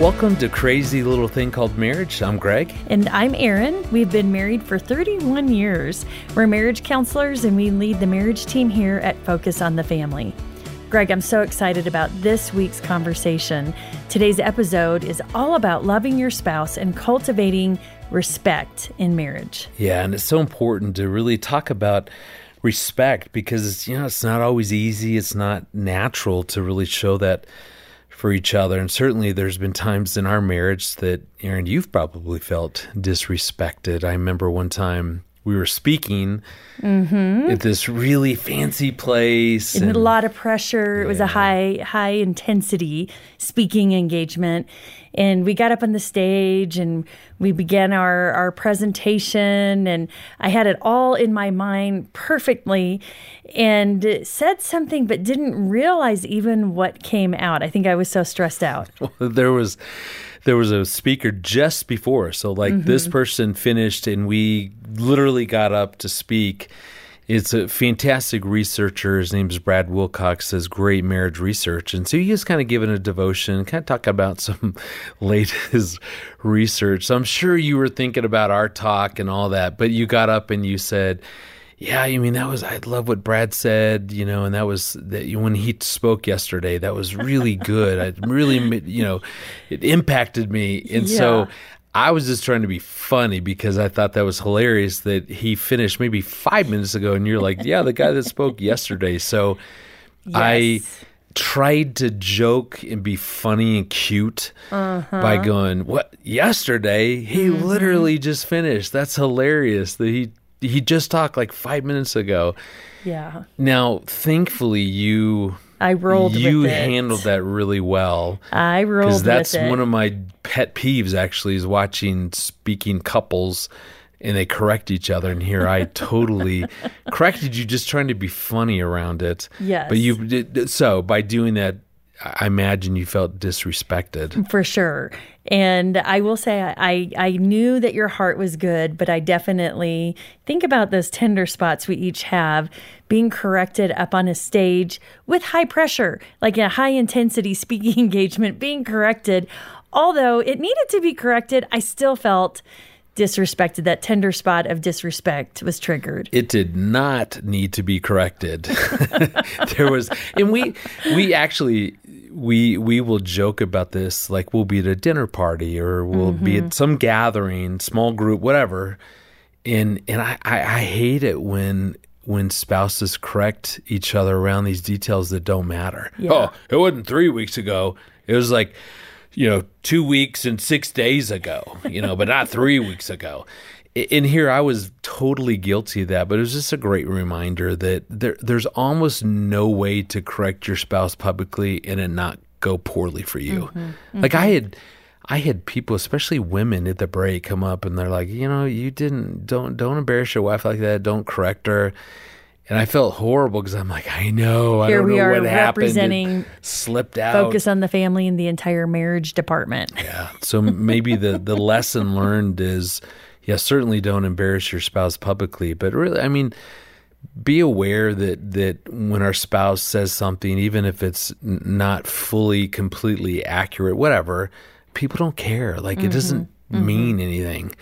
Welcome to Crazy Little Thing Called Marriage. I'm Greg. And I'm Erin. We've been married for 31 years. We're marriage counselors and we lead the marriage team here at Focus on the Family. Greg, I'm so excited about this week's conversation. Today's episode is all about loving your spouse and cultivating respect in marriage. Yeah, and it's so important to really talk about respect because you know it's not always easy, it's not natural to really show that for each other. And certainly there's been times in our marriage that, Erin, you've probably felt disrespected. I remember one time we were speaking mm-hmm. at this really fancy place and, and, a lot of pressure yeah. it was a high high intensity speaking engagement and we got up on the stage and we began our our presentation and I had it all in my mind perfectly and said something but didn't realize even what came out. I think I was so stressed out. There was there was a speaker just before. So like mm-hmm. this person finished and we literally got up to speak. It's a fantastic researcher. His name is Brad Wilcox, does great marriage research. And so he was kind of giving a devotion, kind of talking about some latest research. So I'm sure you were thinking about our talk and all that, but you got up and you said, yeah, I mean that was I love what Brad said, you know, and that was that when he spoke yesterday, that was really good. I really, you know, it impacted me, and yeah. so I was just trying to be funny because I thought that was hilarious that he finished maybe five minutes ago, and you're like, yeah, the guy that spoke yesterday. So yes. I tried to joke and be funny and cute uh-huh. by going, "What? Yesterday he mm-hmm. literally just finished. That's hilarious that he he just talked like five minutes ago. Yeah. Now, thankfully, you I rolled. You handled that really well. I rolled it. because that's one of my pet peeves. Actually, is watching speaking couples and they correct each other. And here I totally corrected you, just trying to be funny around it. Yes. But you so by doing that. I imagine you felt disrespected. For sure. And I will say, I, I knew that your heart was good, but I definitely think about those tender spots we each have being corrected up on a stage with high pressure, like a high intensity speaking engagement, being corrected. Although it needed to be corrected, I still felt disrespected. That tender spot of disrespect was triggered. It did not need to be corrected. there was, and we we actually we we will joke about this like we'll be at a dinner party or we'll mm-hmm. be at mm-hmm. some gathering small group whatever and and I, I, I hate it when when spouses correct each other around these details that don't matter yeah. oh it wasn't three weeks ago it was like you know two weeks and six days ago you know but not three weeks ago in here I was totally guilty of that, but it was just a great reminder that there there's almost no way to correct your spouse publicly and it not go poorly for you. Mm-hmm, mm-hmm. Like I had I had people, especially women at the break, come up and they're like, you know, you didn't don't don't embarrass your wife like that, don't correct her. And I felt horrible because I'm like, I know. Here I we are representing slipped out. Focus on the family and the entire marriage department. Yeah. So maybe the the lesson learned is yeah, certainly don't embarrass your spouse publicly, but really, I mean, be aware that that when our spouse says something, even if it's not fully, completely accurate, whatever, people don't care. Like mm-hmm. it doesn't mm-hmm. mean anything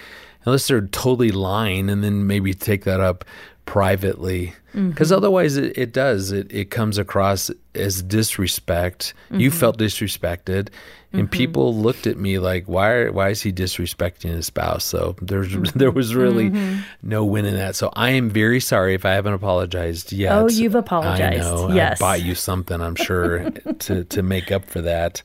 unless they're totally lying, and then maybe take that up privately because mm-hmm. otherwise it, it, does it, it comes across as disrespect mm-hmm. you felt disrespected and mm-hmm. people looked at me like why why is he disrespecting his spouse so there's there was really mm-hmm. no win in that so i am very sorry if i haven't apologized yet oh you've apologized I know. yes i bought you something i'm sure to to make up for that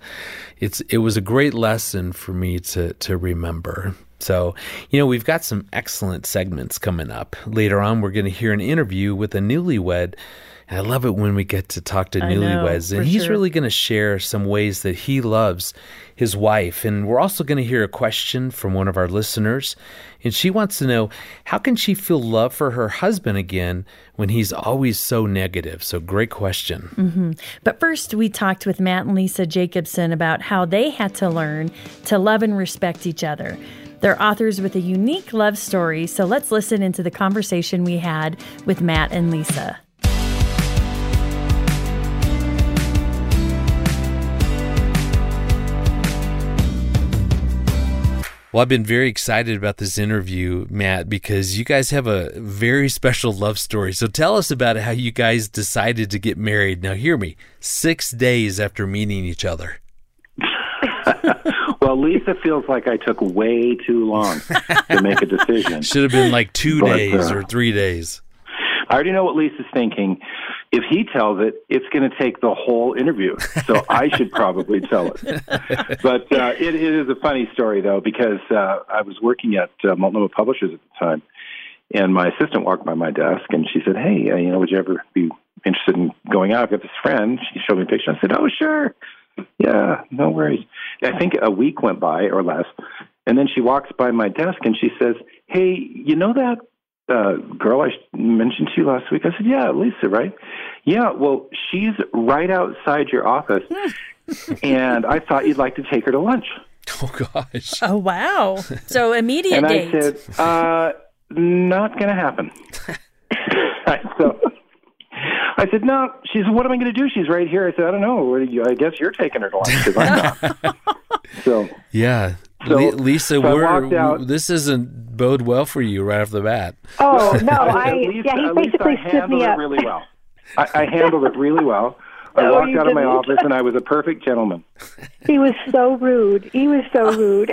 it's it was a great lesson for me to to remember so, you know, we've got some excellent segments coming up. Later on, we're going to hear an interview with a newlywed. And I love it when we get to talk to I newlyweds. Know, and he's sure. really going to share some ways that he loves his wife. And we're also going to hear a question from one of our listeners. And she wants to know how can she feel love for her husband again when he's always so negative? So, great question. Mm-hmm. But first, we talked with Matt and Lisa Jacobson about how they had to learn to love and respect each other. They're authors with a unique love story, so let's listen into the conversation we had with Matt and Lisa. Well, I've been very excited about this interview, Matt, because you guys have a very special love story. So tell us about how you guys decided to get married. Now, hear me six days after meeting each other. Well, Lisa feels like I took way too long to make a decision. Should have been like two but, days uh, or three days. I already know what Lisa's thinking. If he tells it, it's going to take the whole interview. So I should probably tell it. But uh, it, it is a funny story, though, because uh, I was working at uh, Multnomah Publishers at the time, and my assistant walked by my desk and she said, "Hey, uh, you know, would you ever be interested in going out? I've got this friend." She showed me a picture. I said, "Oh, sure." Yeah, no worries. I think a week went by or less, and then she walks by my desk and she says, "Hey, you know that uh, girl I mentioned to you last week?" I said, "Yeah, Lisa, right? Yeah, well, she's right outside your office, and I thought you'd like to take her to lunch." Oh gosh! Oh wow! So immediate and date. I said, uh, "Not going to happen." so I said, no. She said, what am I going to do? She's right here. I said, I don't know. I guess you're taking her to lunch because I'm not. so yeah. So, Lisa, so this isn't bode well for you right off the bat. Oh no, I, least, yeah, he basically stood me up really well. I, I handled it really well. I walked out of my office and I was a perfect gentleman. He was so rude. He was so rude.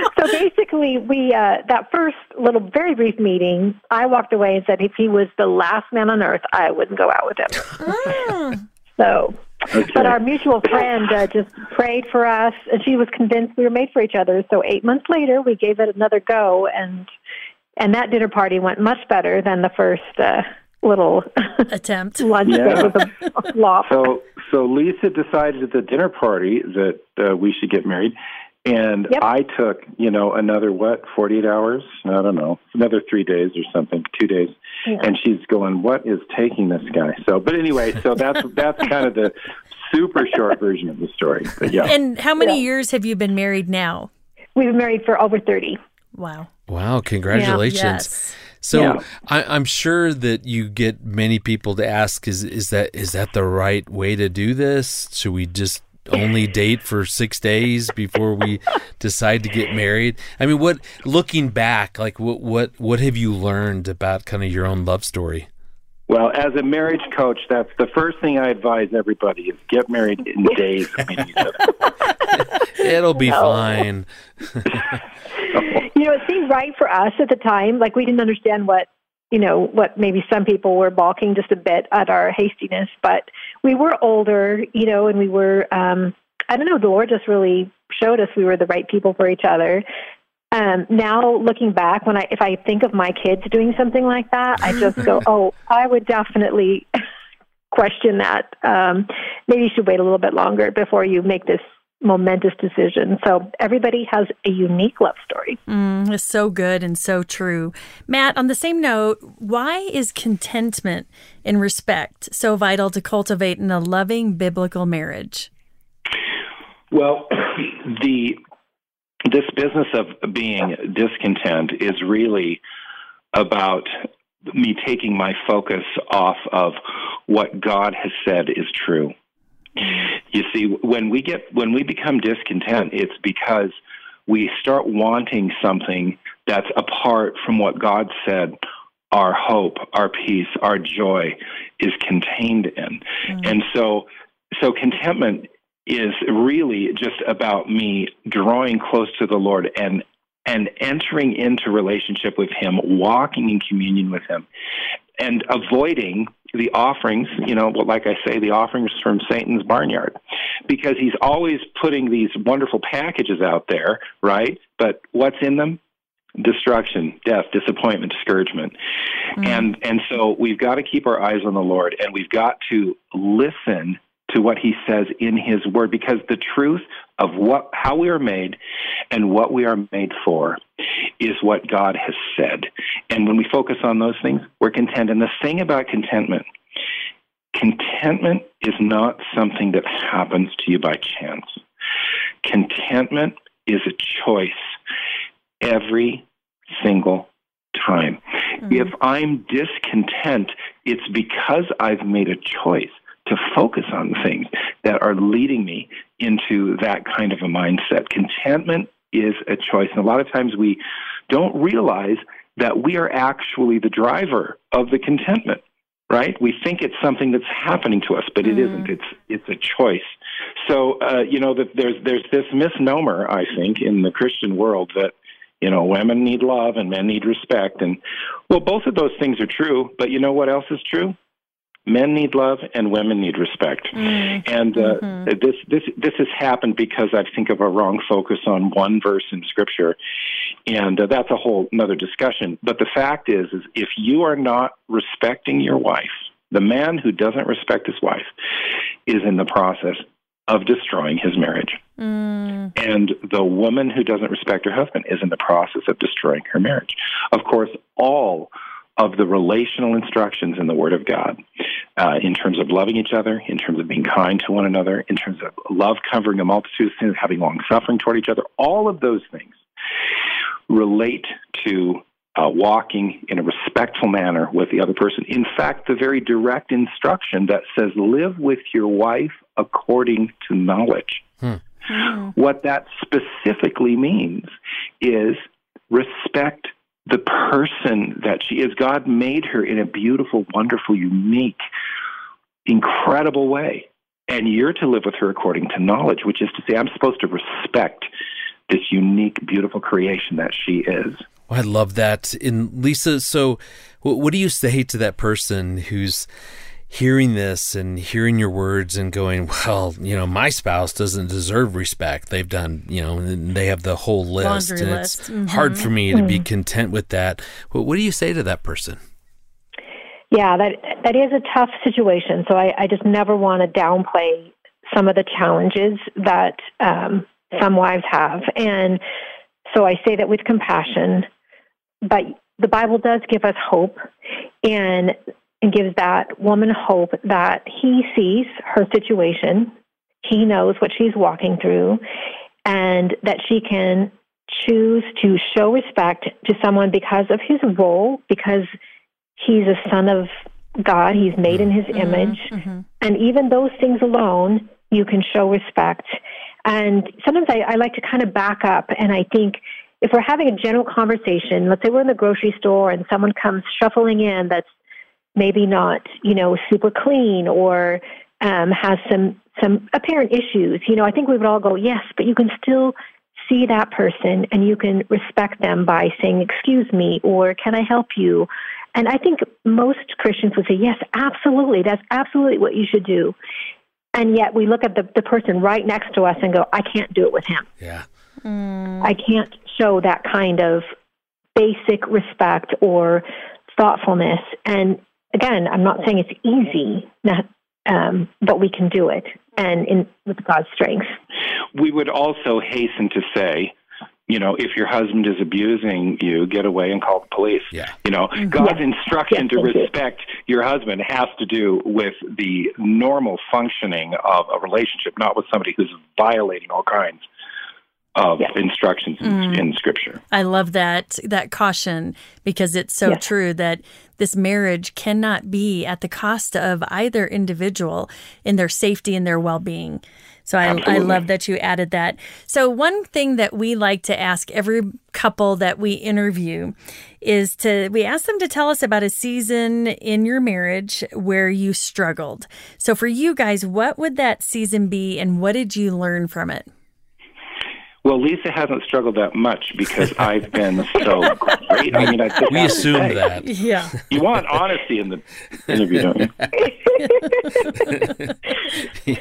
so basically, we uh, that first little very brief meeting, I walked away and said if he was the last man on earth, I wouldn't go out with him. Mm. so, okay. but our mutual friend uh, just prayed for us, and she was convinced we were made for each other. So eight months later, we gave it another go, and and that dinner party went much better than the first. Uh, little attempt lunch yeah. with a flop. So, so Lisa decided at the dinner party that uh, we should get married, and yep. I took, you know, another what, 48 hours? I don't know, another three days or something, two days. Yeah. And she's going, what is taking this guy? So, but anyway, so that's, that's kind of the super short version of the story. But yeah. And how many yeah. years have you been married now? We've been married for over 30. Wow. Wow. Congratulations. Yeah. Yes. So yeah. I, am sure that you get many people to ask, is, is that, is that the right way to do this? Should we just only date for six days before we decide to get married? I mean, what looking back, like what what what have you learned about kind of your own love story? Well, as a marriage coach, that's the first thing I advise everybody is get married in days of meeting each other. It'll be no. fine. you know, it seemed right for us at the time. Like we didn't understand what you know, what maybe some people were balking just a bit at our hastiness, but we were older, you know, and we were, um, I don't know, the Lord just really showed us we were the right people for each other. Um, now looking back, when I, if I think of my kids doing something like that, I just go, oh, I would definitely question that. Um, maybe you should wait a little bit longer before you make this momentous decision. So everybody has a unique love story. Mm, it's so good and so true. Matt, on the same note, why is contentment and respect so vital to cultivate in a loving biblical marriage? Well, the this business of being discontent is really about me taking my focus off of what God has said is true. You see, when we get when we become discontent, it's because we start wanting something that's apart from what God said our hope, our peace, our joy is contained in. Mm-hmm. And so so contentment is really just about me drawing close to the Lord and and entering into relationship with him, walking in communion with him, and avoiding the offerings, you know, like I say, the offerings from Satan's barnyard, because he's always putting these wonderful packages out there, right? But what's in them? Destruction, death, disappointment, discouragement. Mm-hmm. And and so we've got to keep our eyes on the Lord and we've got to listen to what he says in his word because the truth of what how we are made and what we are made for is what God has said. And when we focus on those things, we're content. And the thing about contentment, contentment is not something that happens to you by chance. Contentment is a choice every single time. Mm-hmm. If I'm discontent, it's because I've made a choice to focus on things that are leading me into that kind of a mindset. Contentment is a choice. And a lot of times we don't realize that we are actually the driver of the contentment right? We think it's something that's happening to us, but it mm. not It's it's a choice. So uh, you know that there's there's this misnomer I think in the Christian world that you know women need love and men need respect, and well, both of those things are true. But you know what else is true? Men need love and women need respect. Mm. And uh, mm-hmm. this this this has happened because I think of a wrong focus on one verse in Scripture, and uh, that's a whole another discussion. But the fact is, is if you are not respecting your wife, the man who doesn't respect his wife is in the process of destroying his marriage. Mm. And the woman who doesn't respect her husband is in the process of destroying her marriage. Of course, all of the relational instructions in the Word of God uh, in terms of loving each other, in terms of being kind to one another, in terms of love covering a multitude of sins, having long suffering toward each other. All of those things relate to uh, walking in a respectful manner with the other person. In fact, the very direct instruction that says, live with your wife according to knowledge. Hmm. What that specifically means is respect the person that she is. God made her in a beautiful, wonderful, unique, incredible way. And you're to live with her according to knowledge, which is to say, I'm supposed to respect this unique, beautiful creation that she is. Well, I love that. And Lisa, so what do you say to that person who's hearing this and hearing your words and going, well, you know, my spouse doesn't deserve respect. They've done, you know, they have the whole list, Laundry and list. it's mm-hmm. hard for me to be mm-hmm. content with that. Well, what do you say to that person? Yeah, that that is a tough situation. So I, I just never want to downplay some of the challenges that um, some wives have, and so I say that with compassion. But the Bible does give us hope, and and gives that woman hope that he sees her situation, he knows what she's walking through, and that she can choose to show respect to someone because of his role, because he's a son of God, he's made in his mm-hmm. image. Mm-hmm. And even those things alone, you can show respect. And sometimes I, I like to kind of back up and I think if we're having a general conversation, let's say we're in the grocery store and someone comes shuffling in that's maybe not, you know, super clean or um, has some some apparent issues. You know, I think we would all go, yes, but you can still see that person and you can respect them by saying, "Excuse me," or "Can I help you?" And I think most Christians would say, "Yes, absolutely. That's absolutely what you should do." And yet we look at the, the person right next to us and go, "I can't do it with him." Yeah. Mm. I can't show that kind of basic respect or thoughtfulness. And again, I'm not saying it's easy, not, um, but we can do it, and in with God's strength. We would also hasten to say, you know, if your husband is abusing you, get away and call the police. Yeah. You know, mm-hmm. God's yes. instruction yes, to respect you. your husband has to do with the normal functioning of a relationship, not with somebody who's violating all kinds of yes. instructions in, mm. in, Scripture. I love that that caution because it's so yes. true that this marriage cannot be at the cost of either individual in their safety and their well being. So I, I, love that you added that. So one thing that we like to ask every couple that we interview is to we ask them to tell us about a season in your marriage where you struggled. So for you guys, what would that season be and what did you learn from it? Well, Lisa hasn't struggled that much because I've been so great. I mean, I we assumed that. Yeah. You want honesty in the interview, don't you?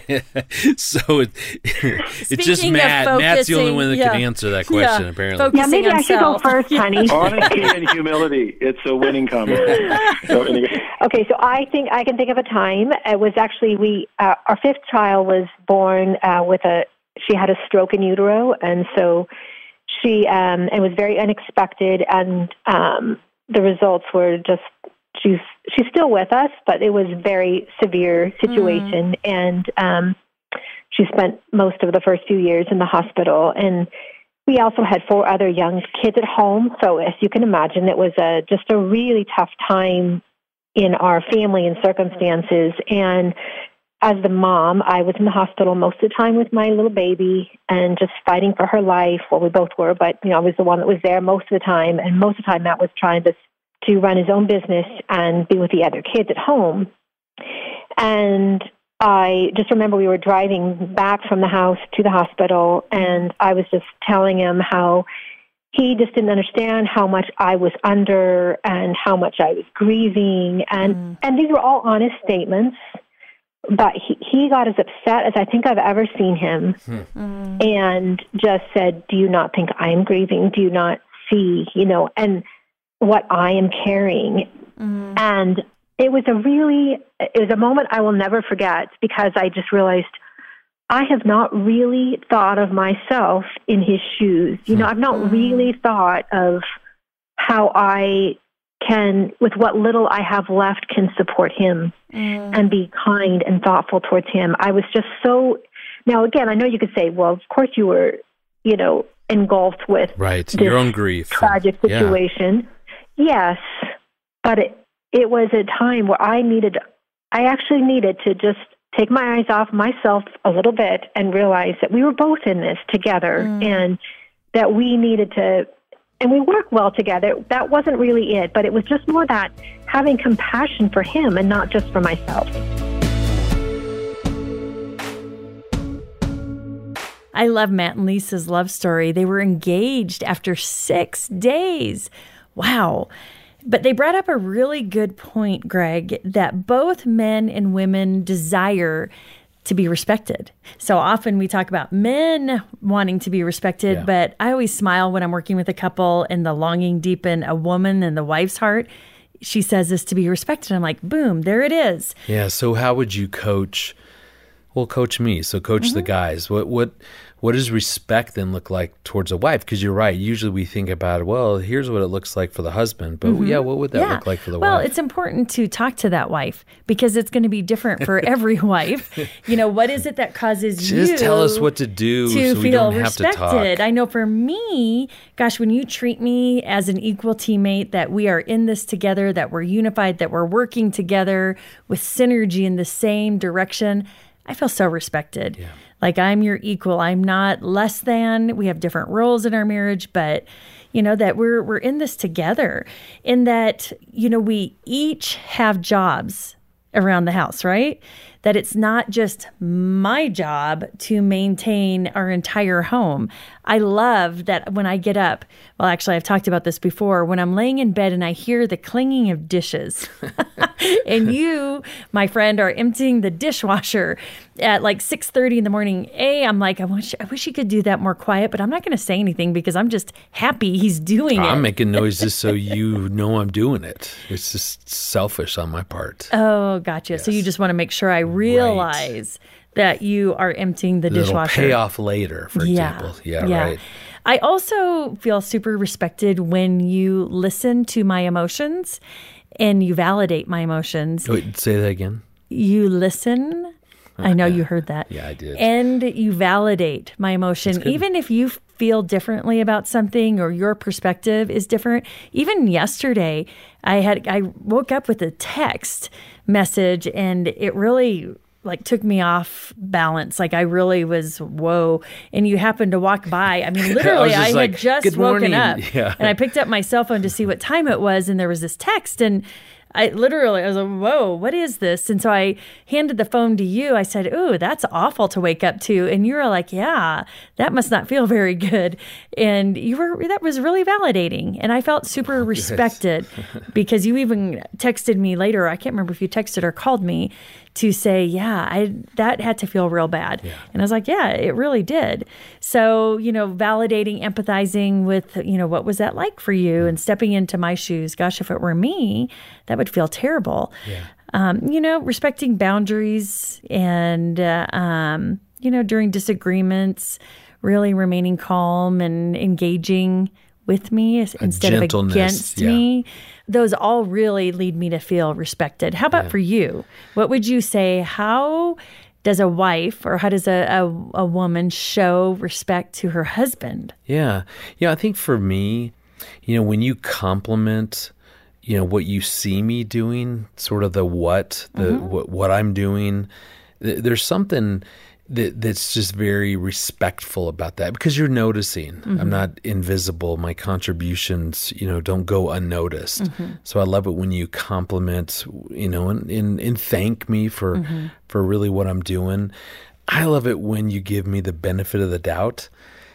yeah. So it, it's just Matt. Matt's the only one that yeah. can answer that question, yeah. apparently. yeah, maybe I should go first, honey. honesty and humility. It's a winning combination. So, anyway. Okay, so I think I can think of a time. It was actually we. Uh, our fifth child was born uh, with a she had a stroke in utero, and so she um, it was very unexpected, and um, the results were just she's she's still with us, but it was very severe situation, mm. and um, she spent most of the first few years in the hospital, and we also had four other young kids at home. So as you can imagine, it was a just a really tough time in our family and circumstances, and as the mom, I was in the hospital most of the time with my little baby and just fighting for her life. Well, we both were, but you know, I was the one that was there most of the time, and most of the time Matt was trying to to run his own business and be with the other kids at home. And I just remember we were driving back from the house to the hospital, and I was just telling him how he just didn't understand how much I was under and how much I was grieving, and mm. and these were all honest statements. But he, he got as upset as I think I've ever seen him, mm. and just said, "Do you not think I'm grieving? Do you not see, you know, and what I am carrying?" Mm. And it was a really, it was a moment I will never forget because I just realized I have not really thought of myself in his shoes. You know, I've not mm. really thought of how I can, with what little I have left, can support him mm. and be kind and thoughtful towards him. I was just so. Now, again, I know you could say, well, of course you were, you know, engulfed with right your own grief, tragic situation. Yeah. Yes, but it it was a time where I needed, I actually needed to just take my eyes off myself a little bit and realize that we were both in this together mm. and that we needed to and we work well together. That wasn't really it, but it was just more that having compassion for him and not just for myself. I love Matt and Lisa's love story. They were engaged after six days. Wow. But they brought up a really good point, Greg, that both men and women desire to be respected. So often we talk about men wanting to be respected, yeah. but I always smile when I'm working with a couple and the longing deep in a woman and the wife's heart. She says this to be respected. I'm like, boom, there it is. Yeah. So how would you coach? Well, coach me. So coach mm-hmm. the guys. What what what does respect then look like towards a wife? Because you're right. Usually we think about, well, here's what it looks like for the husband, but mm-hmm. yeah, what would that yeah. look like for the well, wife? Well, it's important to talk to that wife because it's going to be different for every wife. You know, what is it that causes Just you? Just tell us what to do to so feel respected. I know for me, gosh, when you treat me as an equal teammate, that we are in this together, that we're unified, that we're working together with synergy in the same direction, I feel so respected. Yeah. Like I'm your equal. I'm not less than. We have different roles in our marriage, but you know that we're we're in this together in that you know we each have jobs around the house, right? That it's not just my job to maintain our entire home. I love that when I get up, well, actually, I've talked about this before, when I'm laying in bed and I hear the clanging of dishes, and you, my friend, are emptying the dishwasher at like 6.30 in the morning, A, I'm like, I wish, I wish he could do that more quiet, but I'm not going to say anything because I'm just happy he's doing I'm it. I'm making noises so you know I'm doing it. It's just selfish on my part. Oh, gotcha. Yes. So you just want to make sure I realize right. that you are emptying the It'll dishwasher. pay off later, for yeah. example. Yeah, yeah, right. I also feel super respected when you listen to my emotions and you validate my emotions. Wait, say that again. You listen. I know you heard that. Yeah, I did. And you validate my emotion, even if you feel differently about something or your perspective is different. Even yesterday, I had I woke up with a text message, and it really like took me off balance. Like I really was whoa. And you happened to walk by. I mean, literally, I, I like, had just woken up, yeah. and I picked up my cell phone to see what time it was, and there was this text, and I literally, I was like, whoa, what is this? And so I handed the phone to you. I said, ooh, that's awful to wake up to. And you were like, yeah, that must not feel very good. And you were, that was really validating. And I felt super respected because you even texted me later. I can't remember if you texted or called me to say, yeah, I that had to feel real bad. Yeah. And I was like, yeah, it really did. So, you know, validating, empathizing with, you know, what was that like for you and stepping into my shoes. Gosh, if it were me, that would feel terrible. Yeah. Um, you know, respecting boundaries and, uh, um, you know, during disagreements, really remaining calm and engaging with me instead of against yeah. me those all really lead me to feel respected. How about yeah. for you? What would you say? How does a wife or how does a, a, a, woman show respect to her husband? Yeah. Yeah. I think for me, you know, when you compliment, you know, what you see me doing, sort of the what, the mm-hmm. what, what I'm doing, there's something that that's just very respectful about that because you're noticing. Mm-hmm. I'm not invisible. My contributions, you know, don't go unnoticed. Mm-hmm. So I love it when you compliment, you know, and and, and thank me for mm-hmm. for really what I'm doing. I love it when you give me the benefit of the doubt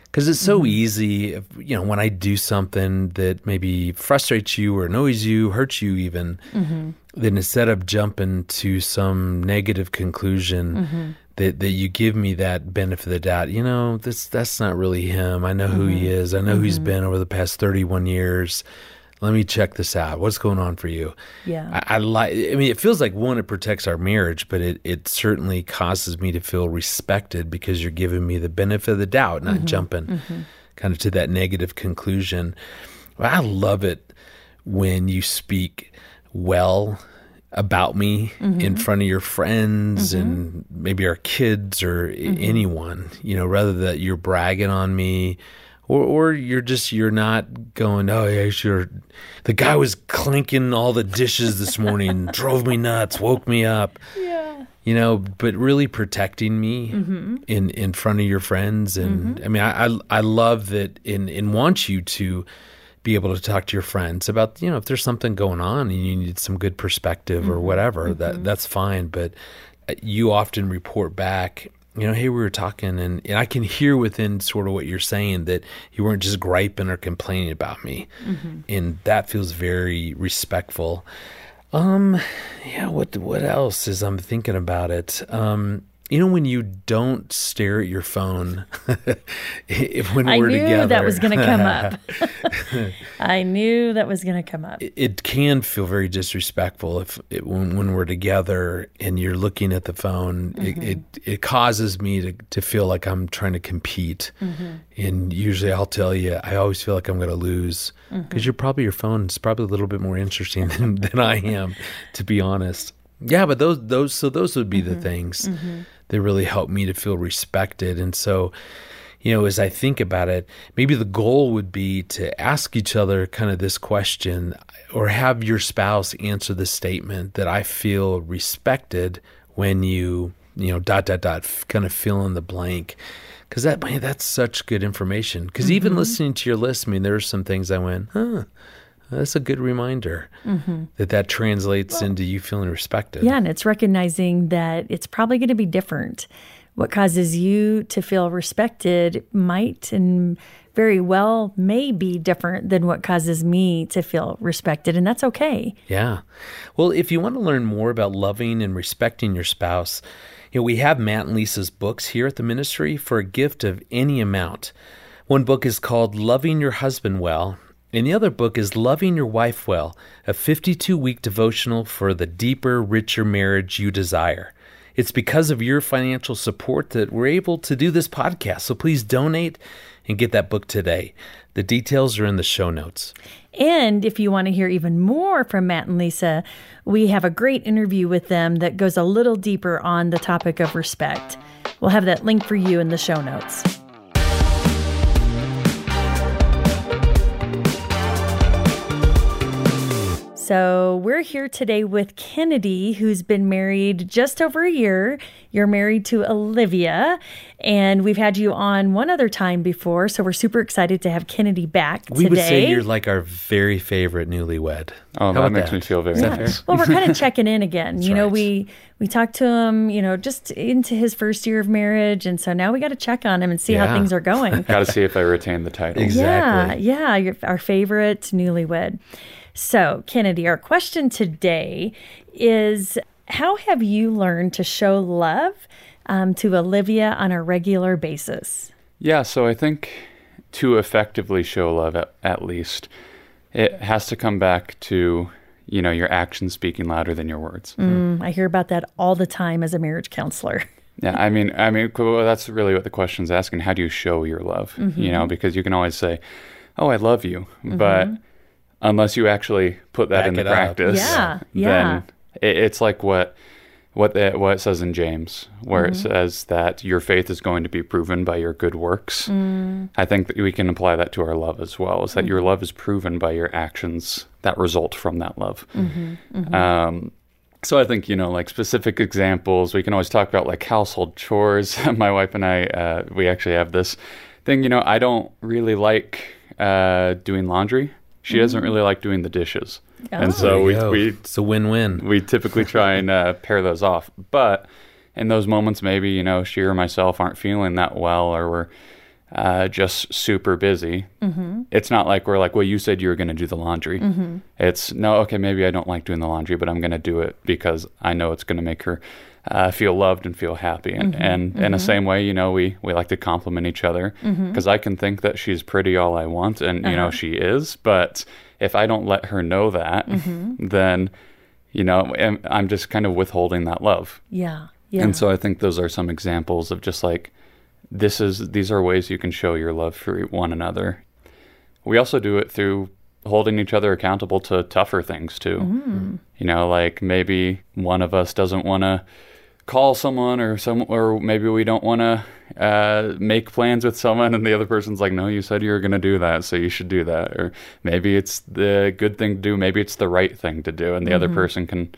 because it's so mm-hmm. easy, if, you know, when I do something that maybe frustrates you or annoys you, hurts you even, mm-hmm. then instead of jumping to some negative conclusion mm-hmm that that you give me that benefit of the doubt. You know, this that's not really him. I know mm-hmm. who he mm-hmm. is. I know mm-hmm. who he's mm-hmm. been over the past thirty one years. Let me check this out. What's going on for you? Yeah, I, I like. I mean, it feels like one, it protects our marriage, but it it certainly causes me to feel respected because you're giving me the benefit of the doubt, not mm-hmm. jumping mm-hmm. kind of to that negative conclusion. I love it when you speak well about me mm-hmm. in front of your friends mm-hmm. and maybe our kids or mm-hmm. anyone, you know, rather that you're bragging on me or or you're just you're not going, oh yeah, sure. The guy was clinking all the dishes this morning, drove me nuts, woke me up. Yeah. You know, but really protecting me mm-hmm. in in front of your friends, and mm-hmm. I mean, I, I I love that, and and want you to be able to talk to your friends about you know if there's something going on and you need some good perspective mm-hmm. or whatever mm-hmm. that that's fine but uh, you often report back you know hey we were talking and, and, i can hear within sort of what you're saying that you weren't just griping or complaining about me mm-hmm. and that feels very respectful um yeah what what else is i'm thinking about it um you know when you don't stare at your phone when I we're together. I knew that was going to come up i knew that was going to come up it, it, can feel very disrespectful if it, when, when, we're together and you're looking at the phone mm-hmm. it, it, it causes me to, to feel like i'm trying to compete mm-hmm. and usually i'll tell you i always feel like i'm going to lose because mm-hmm. you're probably your phone is probably a little bit more interesting than, than i am to be honest yeah but those those so those would be the mm-hmm. things mm-hmm that really helped me to feel respected. And so, you know, as I think about it, maybe the goal would be to ask each other kind of this question or have your spouse answer the statement that I feel respected when you, you know, dot, dot, dot, kind of fill in the blank. Because that, man, that's such good information. Because mm-hmm. even listening to your list, I mean, there are some things I went, huh, that's a good reminder mm-hmm. that that translates into you feeling respected. Yeah, and it's recognizing that it's probably going to be different. What causes you to feel respected might and very well may be different than what causes me to feel respected, and that's okay. Yeah. Well, if you want to learn more about loving and respecting your spouse, you know, we have Matt and Lisa's books here at the ministry for a gift of any amount. One book is called Loving Your Husband Well, and the other book is Loving Your Wife Well, a 52 week devotional for the deeper, richer marriage you desire. It's because of your financial support that we're able to do this podcast. So please donate and get that book today. The details are in the show notes. And if you want to hear even more from Matt and Lisa, we have a great interview with them that goes a little deeper on the topic of respect. We'll have that link for you in the show notes. So, we're here today with Kennedy, who's been married just over a year. You're married to Olivia, and we've had you on one other time before. So, we're super excited to have Kennedy back we today. would say you're like our very favorite newlywed. Oh, How that makes that? me feel very yeah. nice. well, we're kind of checking in again. you know, right. we we talked to him, you know, just into his first year of marriage, and so now we got to check on him and see yeah. how things are going. got to see if I retain the title. Exactly. Yeah, yeah, our favorite newlywed. So, Kennedy, our question today is How have you learned to show love um, to Olivia on a regular basis? Yeah, so I think to effectively show love, at, at least, it has to come back to you know your actions speaking louder than your words. Mm, I hear about that all the time as a marriage counselor. yeah, I mean, I mean, well, that's really what the question is asking. How do you show your love? Mm-hmm. You know, because you can always say, "Oh, I love you," mm-hmm. but unless you actually put that Back into practice, yeah, yeah. then it, it's like what what the, what it says in James, where mm-hmm. it says that your faith is going to be proven by your good works. Mm. I think that we can apply that to our love as well. Is that mm-hmm. your love is proven by your actions that result from that love. Mm-hmm. mm-hmm. Um, So I think, you know, like specific examples, we can always talk about like household chores. My wife and I, uh, we actually have this thing, you know, I don't really like uh, doing laundry. She doesn't really like doing the dishes. And so we, we it's a win-win. we typically try and uh, pair those off. But in those moments, maybe you know she or myself aren't feeling that well, or we're uh, just super busy. Mm-hmm. It's not like we're like, well, you said you were going to do the laundry. It's no, okay, maybe I don't like doing the laundry, but I'm going to do it because I know it's going to make her. Uh, feel loved and feel happy, and, and in the same way, you know, we we like to compliment each other because I can think that she's pretty all I want, and you know she is, but if I don't let her know that, then you know I'm just kind of withholding that love. Yeah. Yeah. And so I think those are some examples of just like this is these are ways you can show your love for one another. We also do it through holding each other accountable to tougher things too. Mm. You know, like maybe one of us doesn't want to call someone or some or maybe we don't want to uh, make plans with someone and the other person's like no you said you were going to do that so you should do that or maybe it's the good thing to do maybe it's the right thing to do and the Mm-hmm. other person can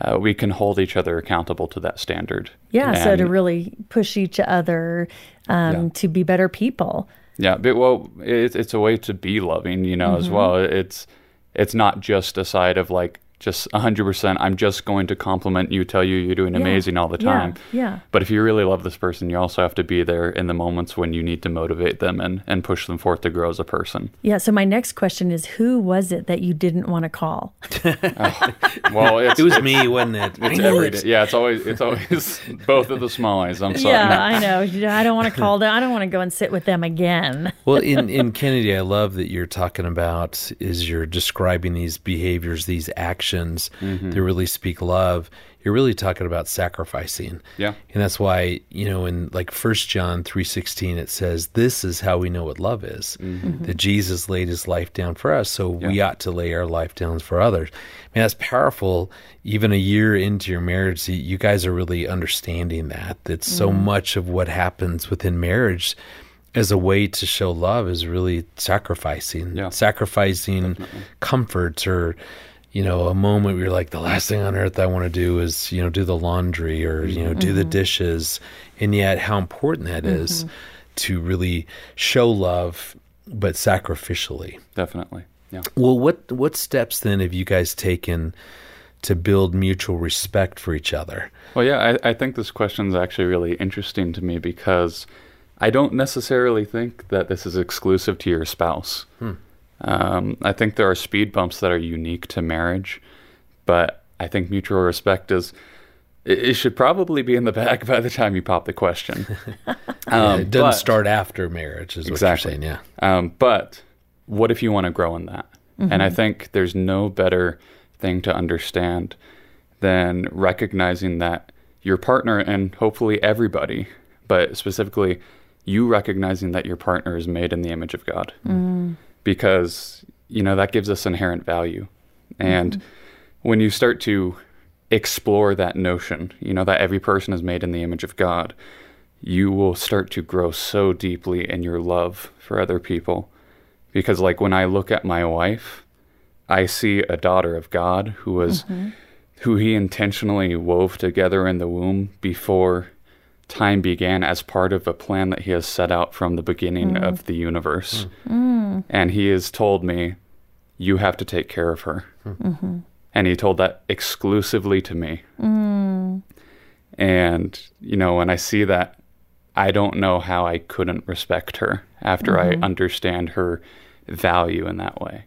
uh, we can hold each other accountable to that standard yeah. So to really push each other um, Yeah. to be better people. Yeah, but well, it's it's a way to be loving, you know, as Mm-hmm. well. It's it's not just a side of like just hundred percent. I'm just going to compliment you, tell you you're doing amazing all the time. yeah. But if you really love this person, you also have to be there in the moments when you need to motivate them and and push them forth to grow as a person. Yeah. So my next question is, who was it that you didn't want to call? Well, it's, It was it's, me, wasn't it? It's knew every it. day. Yeah, it's always it's always both of the Smalleys. I'm sorry. yeah, No. I know. I don't want to call them. I don't want to go and sit with them again. well, in, in Kennedy, I love that you're talking about is you're describing these behaviors, these actions Mm-hmm. that really speak love. You're really talking about sacrificing. Yeah. And that's why, you know, in like First John 3.16, it says, this is how we know what love is, that Jesus laid his life down for us. So we Mm-hmm. Ought to lay our life down for others. I mean, that's powerful. Even a year into your marriage, you- you guys are really understanding that, that so much of what happens within marriage as a way to show love is really sacrificing, Yeah. sacrificing comforts or, you know, a moment where you're like, the last thing on earth I want to do is, you know, do the laundry or, you know, do the mm-hmm. dishes. And yet, how important that is mm-hmm. to really show love, but sacrificially. Definitely. Yeah. Well, what what steps then have you guys taken to build mutual respect for each other? Well, yeah, I, I think this question is actually really interesting to me because I don't necessarily think that this is exclusive to your spouse. Hmm. Um, I think there are speed bumps that are unique to marriage, but I think mutual respect is. It it should probably be in the bag by the time you pop the question. Um, it doesn't but- start after marriage, is Exactly. what you're saying. Yeah. Um, but what if you want to grow in that? And I think there's no better thing to understand than recognizing that your partner and hopefully everybody, but specifically you recognizing that your partner is made in the image of God. Because, you know, that gives us inherent value. And mm-hmm. when you start to explore that notion, you know, that every person is made in the image of God, you will start to grow so deeply in your love for other people. Because, like, when I look at my wife, I see a daughter of God who was, mm-hmm. who He intentionally wove together in the womb before time began as part of a plan that He has set out from the beginning mm. of the universe. Mm. Mm. And He has told me, You have to take care of her. Mm-hmm. And He told that exclusively to me. And, you know, when I see that, I don't know how I couldn't respect her after I mm-hmm. understand her value in that way.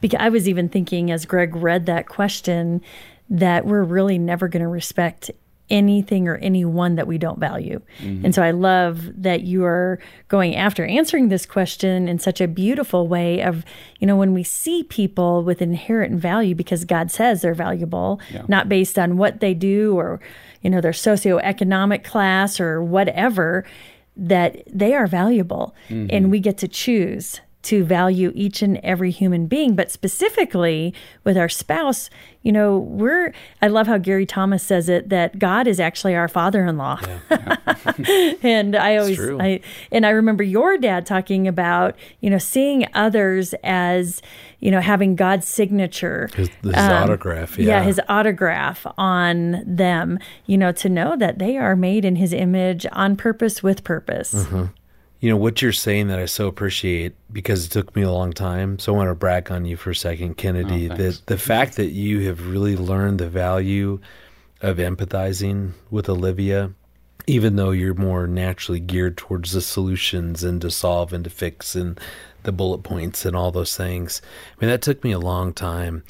Because I was even thinking as Greg read that question that we're really never going to respect anything or anyone that we don't value. And so I love that you are going after answering this question in such a beautiful way of, you know, when we see people with inherent value because God says they're valuable, not based on what they do or, you know, their socioeconomic class or whatever, that they are valuable. Mm-hmm. And we get to choose to value each and every human being, but specifically with our spouse, you know, we're, I love how Gary Thomas says it that God is actually our father in law. Yeah. and I always, I, and I remember your dad talking about, you know, seeing others as, you know, having God's signature, his, his um, autograph, yeah. yeah, his autograph on them, you know, to know that they are made in his image on purpose with purpose. Mm-hmm. You know, what you're saying that I so appreciate because it took me a long time. So I want to brag on you for a second, Kennedy. Oh, the, the fact that you have really learned the value of empathizing with Olivia, even though you're more naturally geared towards the solutions and to solve and to fix and the bullet points and all those things. I mean, that took me a long time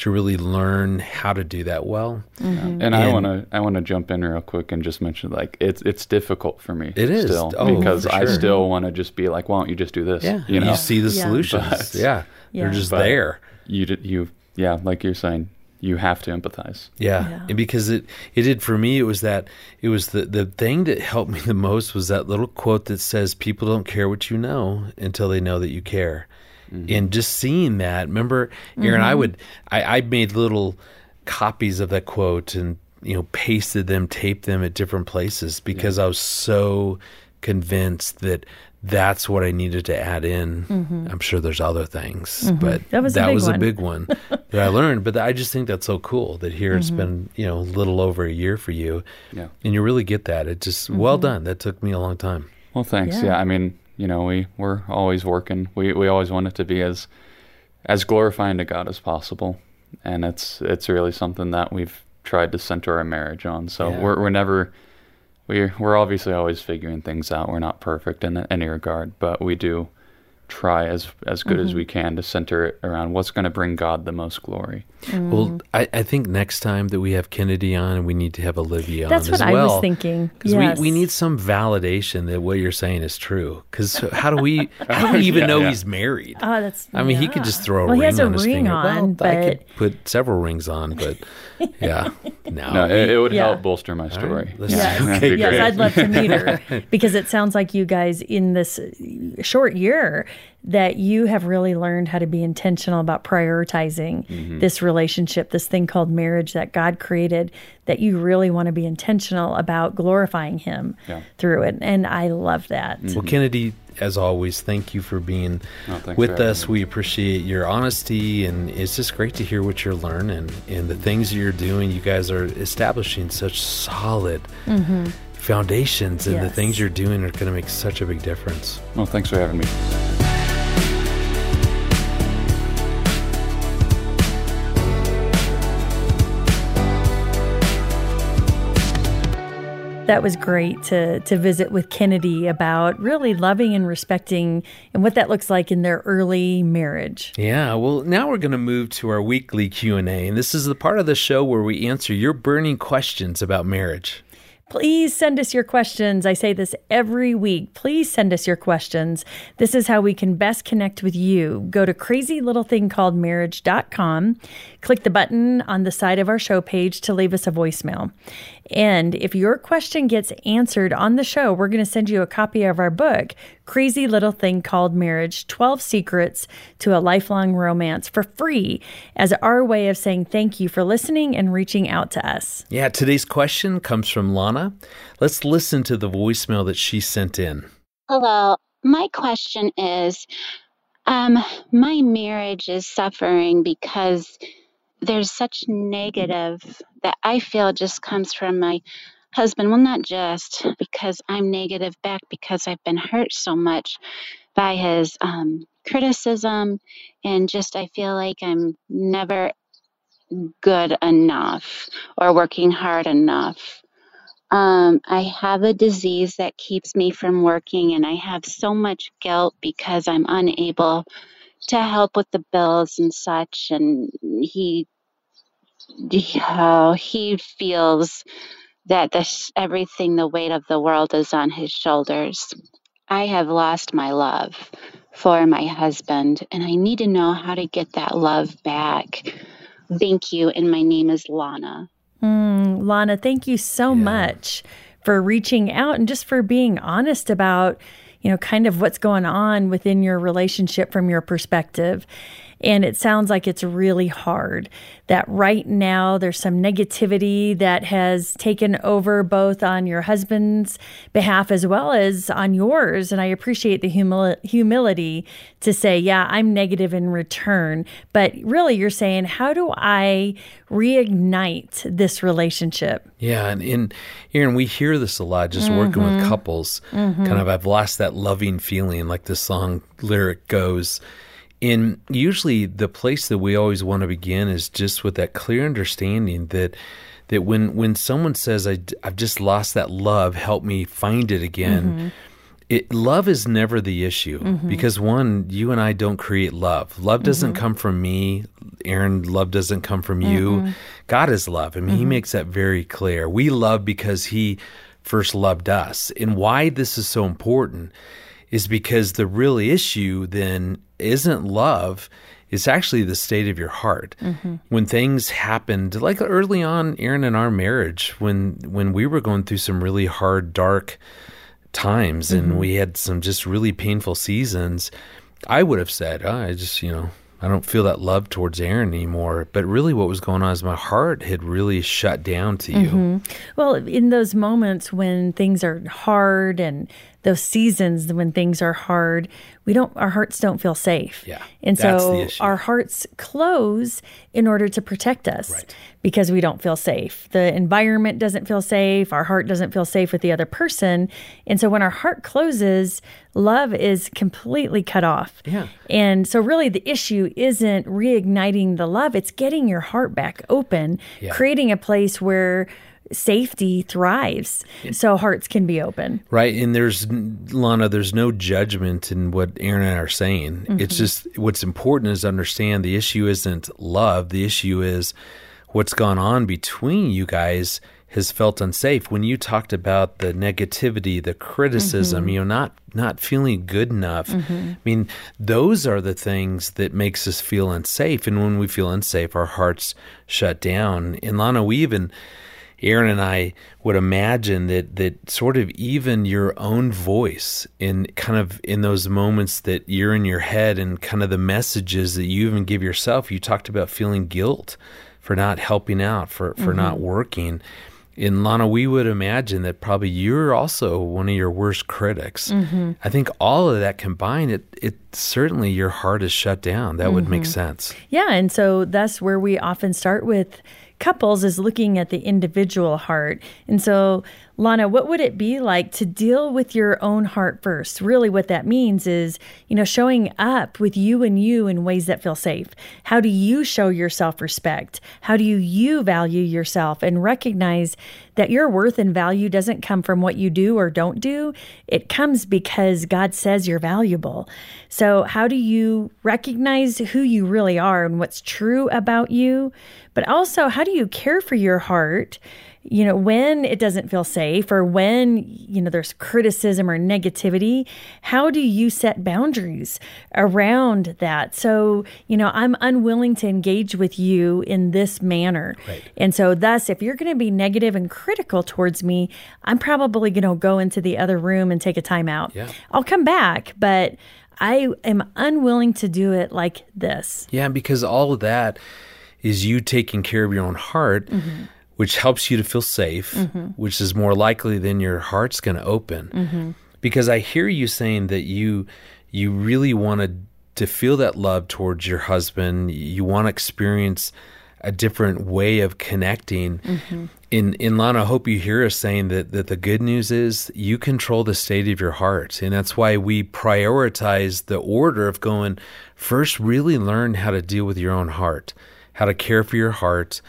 to really learn how to do that well. Mm-hmm. And, and, I want to I want to jump in real quick and just mention like it's it's difficult for me. It is still oh, because sure. I still want to just be like, why don't you just do this? Yeah, you know, you see the yeah. solutions. But, yeah. yeah, they're just but there. You you yeah, like you're saying, you have to empathize. Yeah. yeah. And because it it did for me it was that it was the the thing that helped me the most was that little quote that says people don't care what you know until they know that you care. Mm-hmm. And just seeing that, remember, Erin, mm-hmm. I would, I, I made little copies of that quote and, you know, pasted them, taped them at different places because yeah. I was so convinced that that's what I needed to add in. Mm-hmm. I'm sure there's other things, mm-hmm. but that was, that a, big was a big one that I learned. But I just think that's so cool that here it's mm-hmm. been, you know, a little over a year for you. Yeah. And you really get that. It just, well mm-hmm. done. That took me a long time. Well, thanks. Yeah. yeah. I mean, you know, we we're always working. We we always want it to be as as glorifying to God as possible, and it's it's really something that we've tried to center our marriage on. So yeah. we're we're never we we're obviously always figuring things out. We're not perfect in any regard, but we do try as as good mm-hmm. as we can to center it around what's going to bring God the most glory. Mm. Well, I, I, think next time that we have Kennedy on, we need to have Olivia That's on as well. That's what I was thinking. Because yes. we, we need some validation that what you're saying is true. Because how do we how do we even yeah, know yeah. he's married? Oh, that's. I mean, yeah. he could just throw a well, ring on his ring finger. On, well, but... I could put several rings on, but yeah, no, no it, it, would help bolster my story. Right, yes, okay, yes, I'd love to meet her because it sounds like you guys in this short year that you have really learned how to be intentional about prioritizing mm-hmm. this relationship, this thing called marriage that God created, that you really want to be intentional about glorifying Him yeah. through it. And I love that. Mm-hmm. Well, Kennedy, as always, thank you for being oh, with for us. We appreciate your honesty, and it's just great to hear what you're learning and the things you're doing. You guys are establishing such solid. Mm-hmm. Foundations and yes. the things you're doing are going to make such a big difference. Well, thanks for having me. That was great to to visit with Kennedy about really loving and respecting and what that looks like in their early marriage. Yeah, well, now we're going to move to our weekly Q&A, and this is the part of the show where we answer your burning questions about marriage. Please send us your questions. I say this every week. Please send us your questions. This is how we can best connect with you. Go to crazylittlethingcalledmarriage.com, click the button on the side of our show page to leave us a voicemail. And if your question gets answered on the show, we're going to send you a copy of our book, Crazy Little Thing Called Marriage 12 Secrets to a Lifelong Romance, for free as our way of saying thank you for listening and reaching out to us. Yeah, today's question comes from Lana. Let's listen to the voicemail that she sent in. Hello. My question is um, my marriage is suffering because there's such negative that I feel just comes from my husband. Well, not just because I'm negative back because I've been hurt so much by his um, criticism, and just I feel like I'm never good enough or working hard enough. Um, I have a disease that keeps me from working, and I have so much guilt because I'm unable to help with the bills and such. And he, how he feels that this everything, the weight of the world is on his shoulders. I have lost my love for my husband, and I need to know how to get that love back. Thank you, and my name is Lana. Mm, Lana, thank you so yeah. much for reaching out and just for being honest about you know, kind of what's going on within your relationship from your perspective. And it sounds like it's really hard that right now there's some negativity that has taken over both on your husband's behalf as well as on yours. And I appreciate the humil- humility to say, yeah, I'm negative in return. But really, you're saying, how do I reignite this relationship? Yeah. And in Erin, we hear this a lot just mm-hmm. working with mm-hmm. couples. Mm-hmm. Kind of, I've lost that loving feeling, like the song lyric goes and usually the place that we always want to begin is just with that clear understanding that that when when someone says I, have just lost that love help me find it again mm-hmm. it, love is never the issue mm-hmm. because one you and i don't create love love doesn't mm-hmm. come from me Erin. love doesn't come from you mm-hmm. god is love i mean he mm-hmm. makes that very clear we love because he first loved us and why this is so important is because the real issue then isn't love it's actually the state of your heart. Mm-hmm. When things happened, like early on, Erin and our marriage, when when we were going through some really hard, dark times, mm-hmm. and we had some just really painful seasons, I would have said, oh, "I just, you know, I don't feel that love towards Erin anymore." But really, what was going on is my heart had really shut down to you. Mm-hmm. Well, in those moments when things are hard and those seasons when things are hard, we don't our hearts don't feel safe. Yeah. And so our hearts close in order to protect us right. because we don't feel safe. The environment doesn't feel safe, our heart doesn't feel safe with the other person. And so when our heart closes, love is completely cut off. Yeah. And so really the issue isn't reigniting the love, it's getting your heart back open, yeah. creating a place where safety thrives. So hearts can be open. Right and there's lana there's no judgment in what erin and i are saying. Mm-hmm. it's just what's important is understand the issue isn't love. The issue is what's gone on between you guys has felt unsafe. When you talked about the negativity the criticism mm-hmm. you know not not feeling good enough. Mm-hmm. i mean those are the things that makes us feel unsafe. And when we feel unsafe our hearts shut down. And lana we even Erin and I would imagine that that sort of even your own voice in kind of in those moments that you're in your head and kind of the messages that you even give yourself. You talked about feeling guilt for not helping out, for for mm-hmm. not working. In Lana, we would imagine that probably you're also one of your worst critics. Mm-hmm. I think all of that combined, it it certainly your heart is shut down. That mm-hmm. would make mm-hmm. sense. Yeah, and so that's where we often start with couples is looking at the individual heart. And so, Lana, what would it be like to deal with your own heart first? Really, what that means is, you know, showing up with you and you in ways that feel safe. How do you show your self respect? How do you, you value yourself and recognize that your worth and value doesn't come from what you do or don't do? It comes because God says you're valuable. So, how do you recognize who you really are and what's true about you? But also, how do you care for your heart? You know, when it doesn't feel safe or when, you know, there's criticism or negativity, how do you set boundaries around that? So, you know, I'm unwilling to engage with you in this manner. Right. And so, thus, if you're going to be negative and critical towards me, I'm probably going to go into the other room and take a time out. Yeah. I'll come back, but I am unwilling to do it like this. Yeah, because all of that is you taking care of your own heart, mm-hmm. which helps you to feel safe, mm-hmm. which is more likely than your heart's going to open. Mm-hmm. Because I hear you saying that you you really wanted to feel that love towards your husband. You want to experience a different way of connecting. Mm-hmm. In in Lana, I hope you hear us saying that that the good news is you control the state of your heart, and that's why we prioritize the order of going first. Really learn how to deal with your own heart how to care for your heart,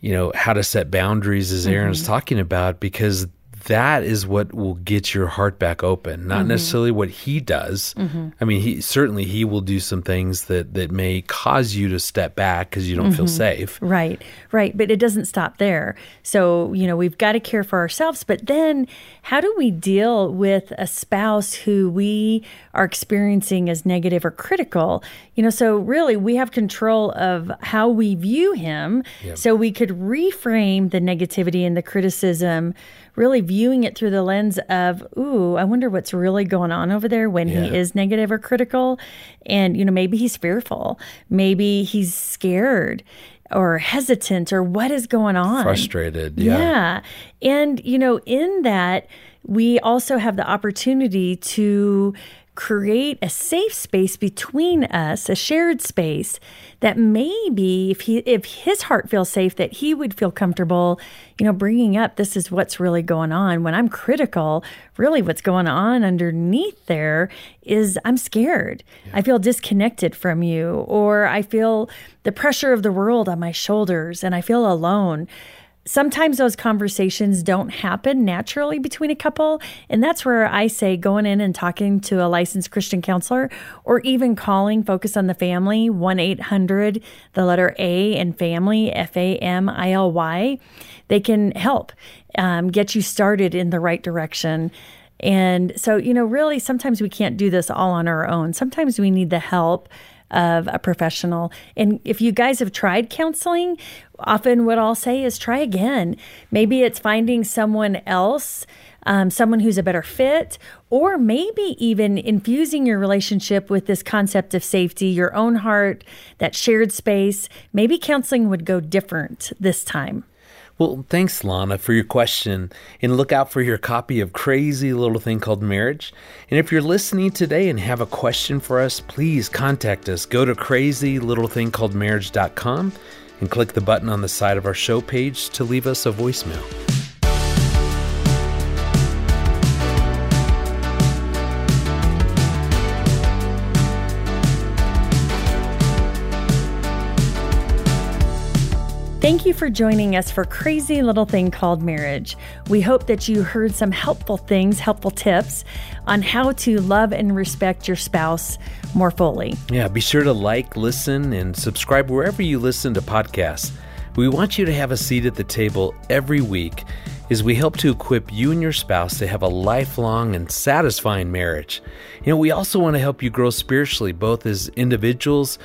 you know, how to set boundaries, as Erin's mm-hmm. talking about, because that is what will get your heart back open not mm-hmm. necessarily what he does mm-hmm. i mean he certainly he will do some things that that may cause you to step back because you don't mm-hmm. feel safe right right but it doesn't stop there so you know we've got to care for ourselves but then how do we deal with a spouse who we are experiencing as negative or critical you know so really we have control of how we view him yep. so we could reframe the negativity and the criticism really viewing it through the lens of, ooh, I wonder what's really going on over there when Yeah. he is negative or critical. And, you know, maybe he's fearful, maybe he's scared or hesitant or what is going on. Frustrated. Yeah. Yeah. And, you know, in that, we also have the opportunity to create a safe space between us, a shared space that maybe if he if his heart feels safe that he would feel comfortable, you know, bringing up this is what's really going on. When I'm critical, really what's going on underneath there is I'm scared. I feel disconnected from you or I feel the pressure of the world on my shoulders and I feel alone sometimes those conversations don't happen naturally between a couple. And that's where I say going in and talking to a licensed Christian counselor or even calling Focus on the Family, 1 800, the letter A and family, F A M I L Y. They can help um, get you started in the right direction. And so, you know, really, sometimes we can't do this all on our own. Sometimes we need the help of a professional. And if you guys have tried counseling, often what I'll say is try again. Maybe it's finding someone else, um, someone who's a better fit, or maybe even infusing your relationship with this concept of safety, your own heart, that shared space. Maybe counseling would go different this time. Well, thanks, Lana, for your question. And look out for your copy of Crazy Little Thing Called Marriage. And if you're listening today and have a question for us, please contact us. Go to crazylittlethingcalledmarriage.com and click the button on the side of our show page to leave us a voicemail. For joining us for Crazy Little Thing Called Marriage. We hope that you heard some helpful things, helpful tips on how to love and respect your spouse more fully. Yeah, be sure to like, listen, and subscribe wherever you listen to podcasts. We want you to have a seat at the table every week as we help to equip you and your spouse to have a lifelong and satisfying marriage. You know, we also want to help you grow spiritually, both as individuals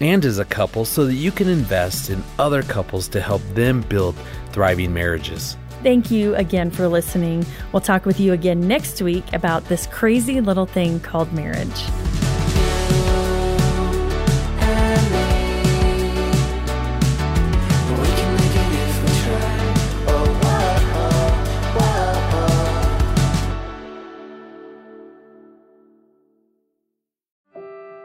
and as a couple, so that you can invest in other couples to help them build thriving marriages. Thank you again for listening. We'll talk with you again next week about this crazy little thing called marriage.